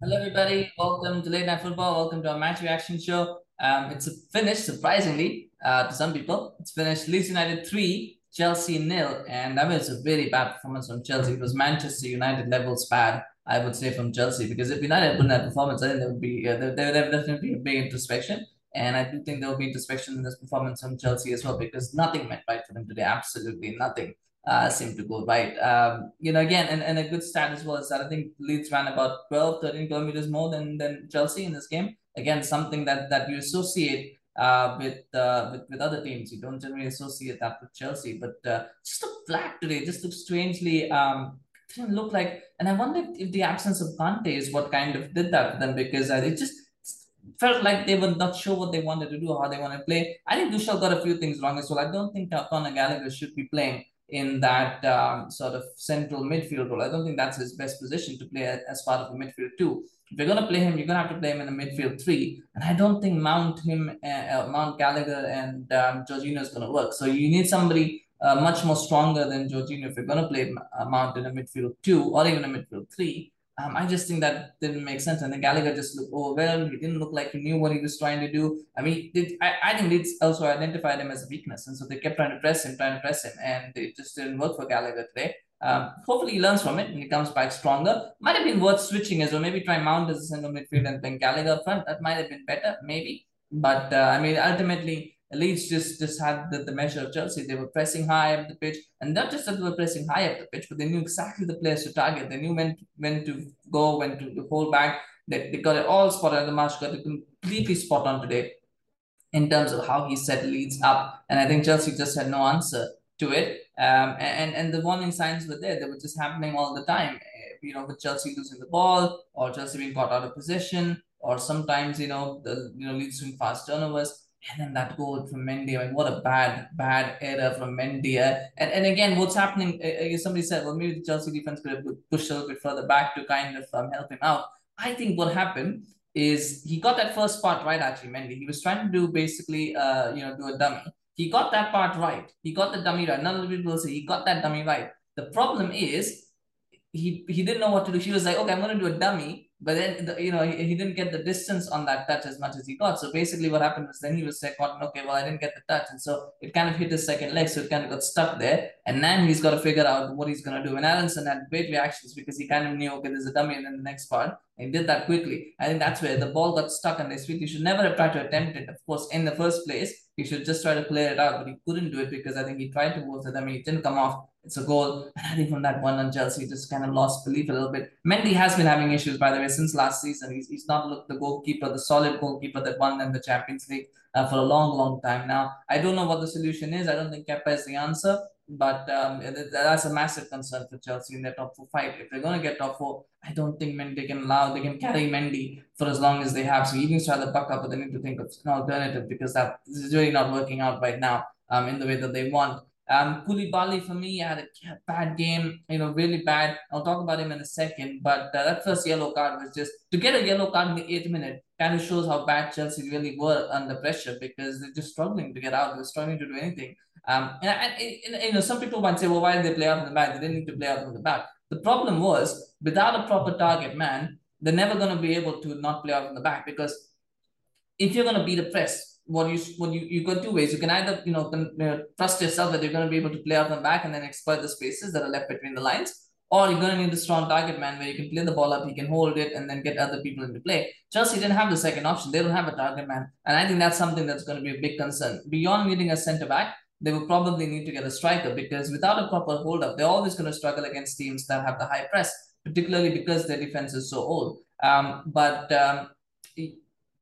Hello, everybody. Welcome to Late Night Football. Welcome to our match reaction show. Um, it's finished, surprisingly, uh, to some people. It's finished Leeds United 3, Chelsea nil. And mean, it's a very bad performance from Chelsea. It was Manchester United levels bad, I would say, from Chelsea. Because if United put in that performance, I think there would be, uh, there, there would definitely be a big introspection. And I do think there will be introspection in this performance from Chelsea as well, because nothing went right for them today. Absolutely nothing uh, seem to go right. Um, you know, again, and, and a good stat as well is that I think Leeds ran about 12, 13 kilometers more than, than Chelsea in this game. Again, something that, that you associate uh, with, uh, with with other teams. You don't generally associate that with Chelsea, but uh, just a flat today. Just looks strangely. Um, didn't look like, and I wonder if the absence of Kante is what kind of did that for them because uh, it just felt like they were not sure what they wanted to do, or how they want to play. I think Tuchel got a few things wrong as well. I don't think Conor Gallagher should be playing in that um, sort of central midfield role. I don't think that's his best position to play as part of a midfield two. If you're going to play him, you're going to have to play him in a midfield three. And I don't think Mount him, uh, uh Mount Gallagher and um, Jorginho is going to work. So you need somebody uh, much more stronger than Jorginho if you're going to play uh, Mount in a midfield two or even a midfield three. Um, I just think that didn't make sense. And then Gallagher just looked overwhelmed. He didn't look like he knew what he was trying to do. I mean, it, I, I think Leeds also identified him as a weakness. And so they kept trying to press him, trying to press him. And it just didn't work for Gallagher today. Um, hopefully he learns from it and he comes back stronger. Might have been worth switching as well. Maybe try Mount as a central midfield and then Gallagher up front. That might have been better, maybe. But uh, I mean, ultimately, Leeds just just had the, the measure of Chelsea. They were pressing high up the pitch, and not just that they were pressing high up the pitch, but they knew exactly the players to target. They knew when when to go, when to, to hold back. They, they got it all spotted. The match got it completely spot on today in terms of how he set Leeds up, and I think Chelsea just had no answer to it. Um, and and the warning signs were there; they were just happening all the time. Eh, you know, with Chelsea losing the ball, or Chelsea being caught out of position, or sometimes you know the you know Leeds doing fast turnovers and then that goal from Mendy, I mean, what a bad, bad error from Mendy. Uh, and, and again, what's happening, uh, somebody said, well, maybe the Chelsea defense could have pushed a little bit further back to kind of um, help him out. I think what happened is he got that first part right, actually, Mendy. He was trying to do basically, uh, you know, do a dummy. He got that part right. He got the dummy right. None of the people will say he got that dummy right. The problem is he he didn't know what to do. He was like, okay, I'm going to do a dummy but then, the, you know, he, he didn't get the distance on that touch as much as he got. So basically, what happened was then he was like, okay, well, I didn't get the touch. And so it kind of hit his second leg. So it kind of got stuck there. And then he's got to figure out what he's going to do. And Aaronson had great reactions because he kind of knew, okay, there's a dummy in the next part. And he did that quickly. I think that's where the ball got stuck and they speak. You should never have tried to attempt it, of course, in the first place. He should just try to clear it out, but he couldn't do it because I think he tried to move to them. and He didn't come off. It's a goal. And I think from that one on Chelsea, just kind of lost belief a little bit. Mendy has been having issues, by the way, since last season. He's, he's not looked the goalkeeper, the solid goalkeeper that won them the Champions League uh, for a long, long time now. I don't know what the solution is. I don't think Kepa is the answer. But um, that's a massive concern for Chelsea in their top four fight. If they're going to get top four, I don't think Mendy can allow, they can carry Mendy for as long as they have. So he needs to have the buck up, but they need to think of an alternative because that this is really not working out right now um, in the way that they want. Um, Koulibaly for me had a bad game, you know, really bad. I'll talk about him in a second, but uh, that first yellow card was just to get a yellow card in the eighth minute kind of shows how bad Chelsea really were under pressure because they're just struggling to get out. They're struggling to do anything. Um, and, and, and, you know, some people might say, well, why did they play out in the back? They didn't need to play out in the back. The problem was without a proper target man, they're never going to be able to not play out in the back because if you're going to beat the press, what you what you you got two ways. You can either you know, you know trust yourself that you're going to be able to play out in the back and then exploit the spaces that are left between the lines, or you're going to need a strong target man where you can play the ball up, he can hold it, and then get other people into play. Chelsea didn't have the second option; they don't have a target man, and I think that's something that's going to be a big concern. Beyond needing a centre back, they will probably need to get a striker because without a proper hold up, they're always going to struggle against teams that have the high press, particularly because their defense is so old. Um, but um,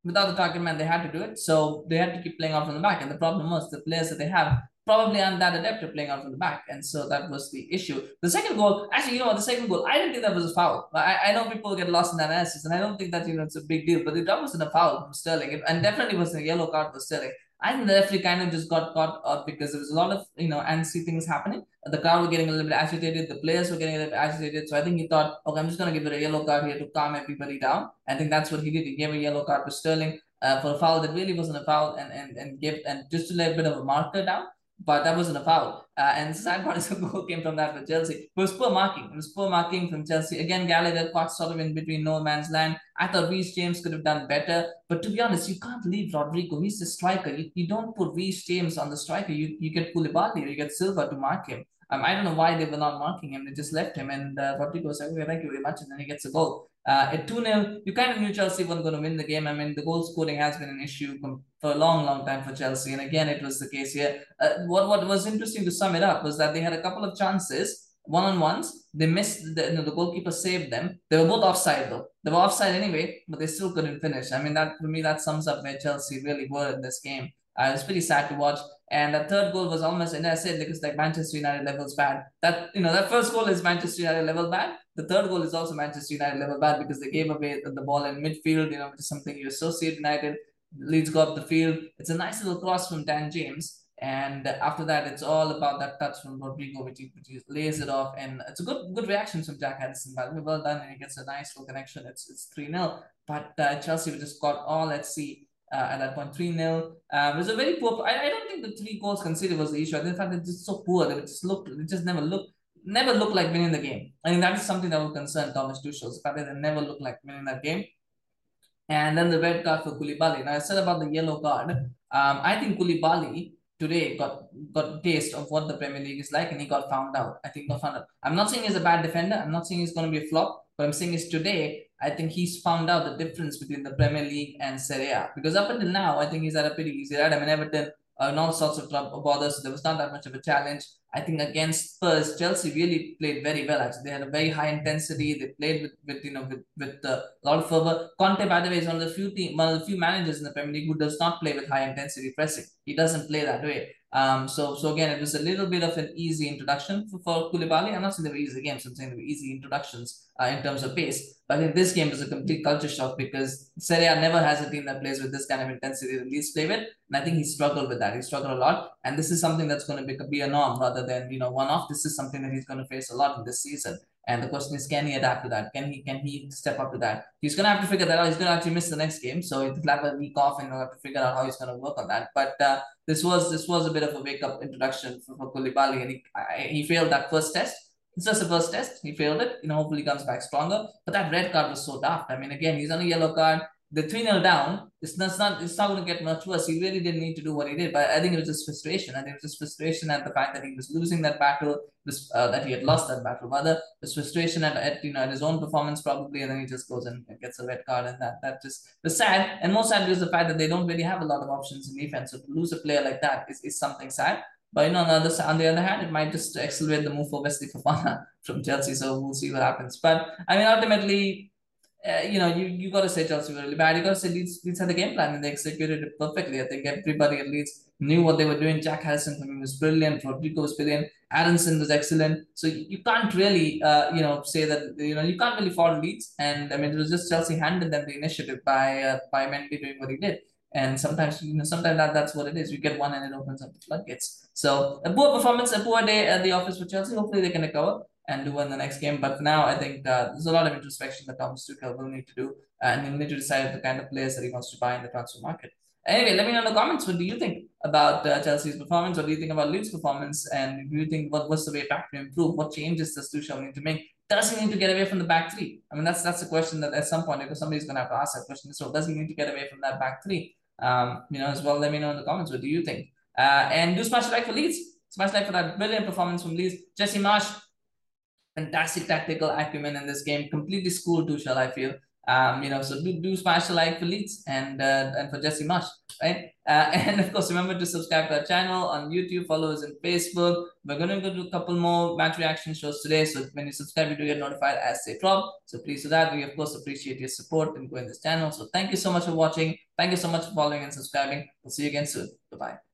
without the target man, they had to do it. So they had to keep playing out from the back. And the problem was the players that they have probably aren't that adept at playing out from the back. And so that was the issue. The second goal, actually, you know what, the second goal, I didn't think that was a foul. I, I know people get lost in analysis, and I don't think that, you know, it's a big deal, but that wasn't a foul from Sterling. and definitely was a yellow card for Sterling. I think the referee kind of just got caught up because there was a lot of, you know, antsy things happening. The crowd were getting a little bit agitated. The players were getting a little bit agitated. So I think he thought, okay, I'm just going to give it a yellow card here to calm everybody down. I think that's what he did. He gave a yellow card to Sterling uh, for a foul that really wasn't a foul and, and, and give, and just to lay a bit of a marker down. But that wasn't a foul. Uh, and is the goal came from that for Chelsea. It was poor marking. It was poor marking from Chelsea. Again, Gallagher caught sort of in between no man's land. I thought Reece James could have done better. But to be honest, you can't leave Rodrigo. He's the striker. You, you don't put Reece James on the striker. You, you get Koulibaly or you get Silva to mark him. Um, I don't know why they were not marking him. They just left him, and uh, Rodrigo said, okay, thank you very much. And then he gets a goal. Uh, at 2 0, you kind of knew Chelsea weren't going to win the game. I mean, the goal scoring has been an issue for a long, long time for Chelsea. And again, it was the case here. Uh, what, what was interesting to sum it up was that they had a couple of chances, one on ones. They missed, the, you know, the goalkeeper saved them. They were both offside, though. They were offside anyway, but they still couldn't finish. I mean, that for me, that sums up where Chelsea really were in this game. Uh, it was pretty sad to watch. And the third goal was almost, and I said, because like Manchester United levels bad. That you know, that first goal is Manchester United level bad. The third goal is also Manchester United level bad because they gave away the ball in midfield. You know, which is something you associate United. Leeds go up the field. It's a nice little cross from Dan James. And after that, it's all about that touch from Rodrigo, which he, which he lays it off. And it's a good good reaction from Jack Harrison. But well done, and he gets a nice little connection. It's it's 3 0. But uh, Chelsea just got all at sea uh, at that point, 3 0. Uh, it was a very poor. I, I don't think the three goals conceded was the issue. I think they're just so poor that it just looked, it just never looked, never looked like winning the game. I think that is something that will concern Thomas Tuchel. The fact that they never looked like winning that game. And then the red card for Koulibaly. Now, I said about the yellow card. Um, I think Koulibaly today got got taste of what the Premier League is like, and he got found out. I think got found out. I'm not saying he's a bad defender. I'm not saying he's going to be a flop. But I'm saying is today I think he's found out the difference between the Premier League and Serie A. Because up until now, I think he's had a pretty easy ride. I mean, Everton, uh, all sorts of trouble, bothers. So there was not that much of a challenge. I think against Spurs, Chelsea really played very well. Actually, they had a very high intensity. They played with, with you know with with a lot of fervor. Conte, by the way, is one of the few team, one of the few managers in the Premier League who does not play with high intensity pressing. He doesn't play that way. Um, so so again, it was a little bit of an easy introduction for, for Koulibaly. I'm not saying they were easy games. I'm saying they were easy introductions uh, in terms of pace. But I think this game was a complete culture shock because Serie A never has a team that plays with this kind of intensity that Leeds play with. And I think he struggled with that. He struggled a lot. And this is something that's going to be, be a norm rather than, you know, one off. This is something that he's going to face a lot in this season. And the question is, can he adapt to that? Can he can he step up to that? He's gonna have to figure that out. He's gonna actually miss the next game, so he'll have a week off and he'll have to figure out how he's gonna work on that. But uh, this was this was a bit of a wake up introduction for, for Koulibaly, and he I, he failed that first test. It's just the first test. He failed it. You know, hopefully comes back stronger. But that red card was so daft. I mean, again, he's on a yellow card the 3 0 down, it's not, it's not it's not going to get much worse. He really didn't need to do what he did, but I think it was just frustration. I think it was just frustration at the fact that he was losing that battle, was uh, that he had lost that battle. Rather, it frustration at, at you know at his own performance probably, and then he just goes and gets a red card, and that that just was sad. And more sad is the fact that they don't really have a lot of options in defense. So to lose a player like that is, is something sad. But you know, on the, other, on the other hand, it might just accelerate the move for Wesley Fofana from Chelsea. So we'll see what happens. But I mean, ultimately, uh, you know, you, you got to say Chelsea were really bad. You got to say Leeds, Leeds had the game plan and they executed it perfectly. I think everybody at Leeds knew what they were doing. Jack Harrison for me was brilliant. Rodrigo was brilliant. Aaronson was excellent. So you, you can't really, uh, you know, say that you know you can't really fault Leeds. And I mean, it was just Chelsea handed them the initiative by uh, by Mendy doing what he did. And sometimes, you know, sometimes that, that's what it is. You get one and it opens up the floodgates. So a poor performance, a poor day at the office for Chelsea. Hopefully they can recover and do in the next game. But now I think uh, there's a lot of introspection that Thomas Tuchel will need to do, and he'll need to decide the kind of players that he wants to buy in the transfer market. Anyway, let me know in the comments. What do you think about uh, Chelsea's performance? What do you think about Leeds' performance? And do you think what was the way back to improve? What changes does Tuchel need to make? Does he need to get away from the back three? I mean, that's that's a question that at some point, because somebody's going to have to ask that question. So, does he need to get away from that back three? Um, you know, as well. Let me know in the comments. What do you think? Uh, and do smash like for Leeds. Smash like for that brilliant performance from Leeds. Jesse Marsch, fantastic tactical acumen in this game. Completely schooled Tuchel, I feel. Um, you know, so do, do smash the like for Leeds and uh, and for Jesse Marsch, right? Uh, and of course, remember to subscribe to our channel on YouTube, follow us on Facebook. We're going to go do a couple more match reaction shows today. So when you subscribe, you do get notified as they drop. So please do that. We, of course, appreciate your support and growing this channel. So thank you so much for watching. Thank you so much for following and subscribing. We'll see you again soon. Bye-bye.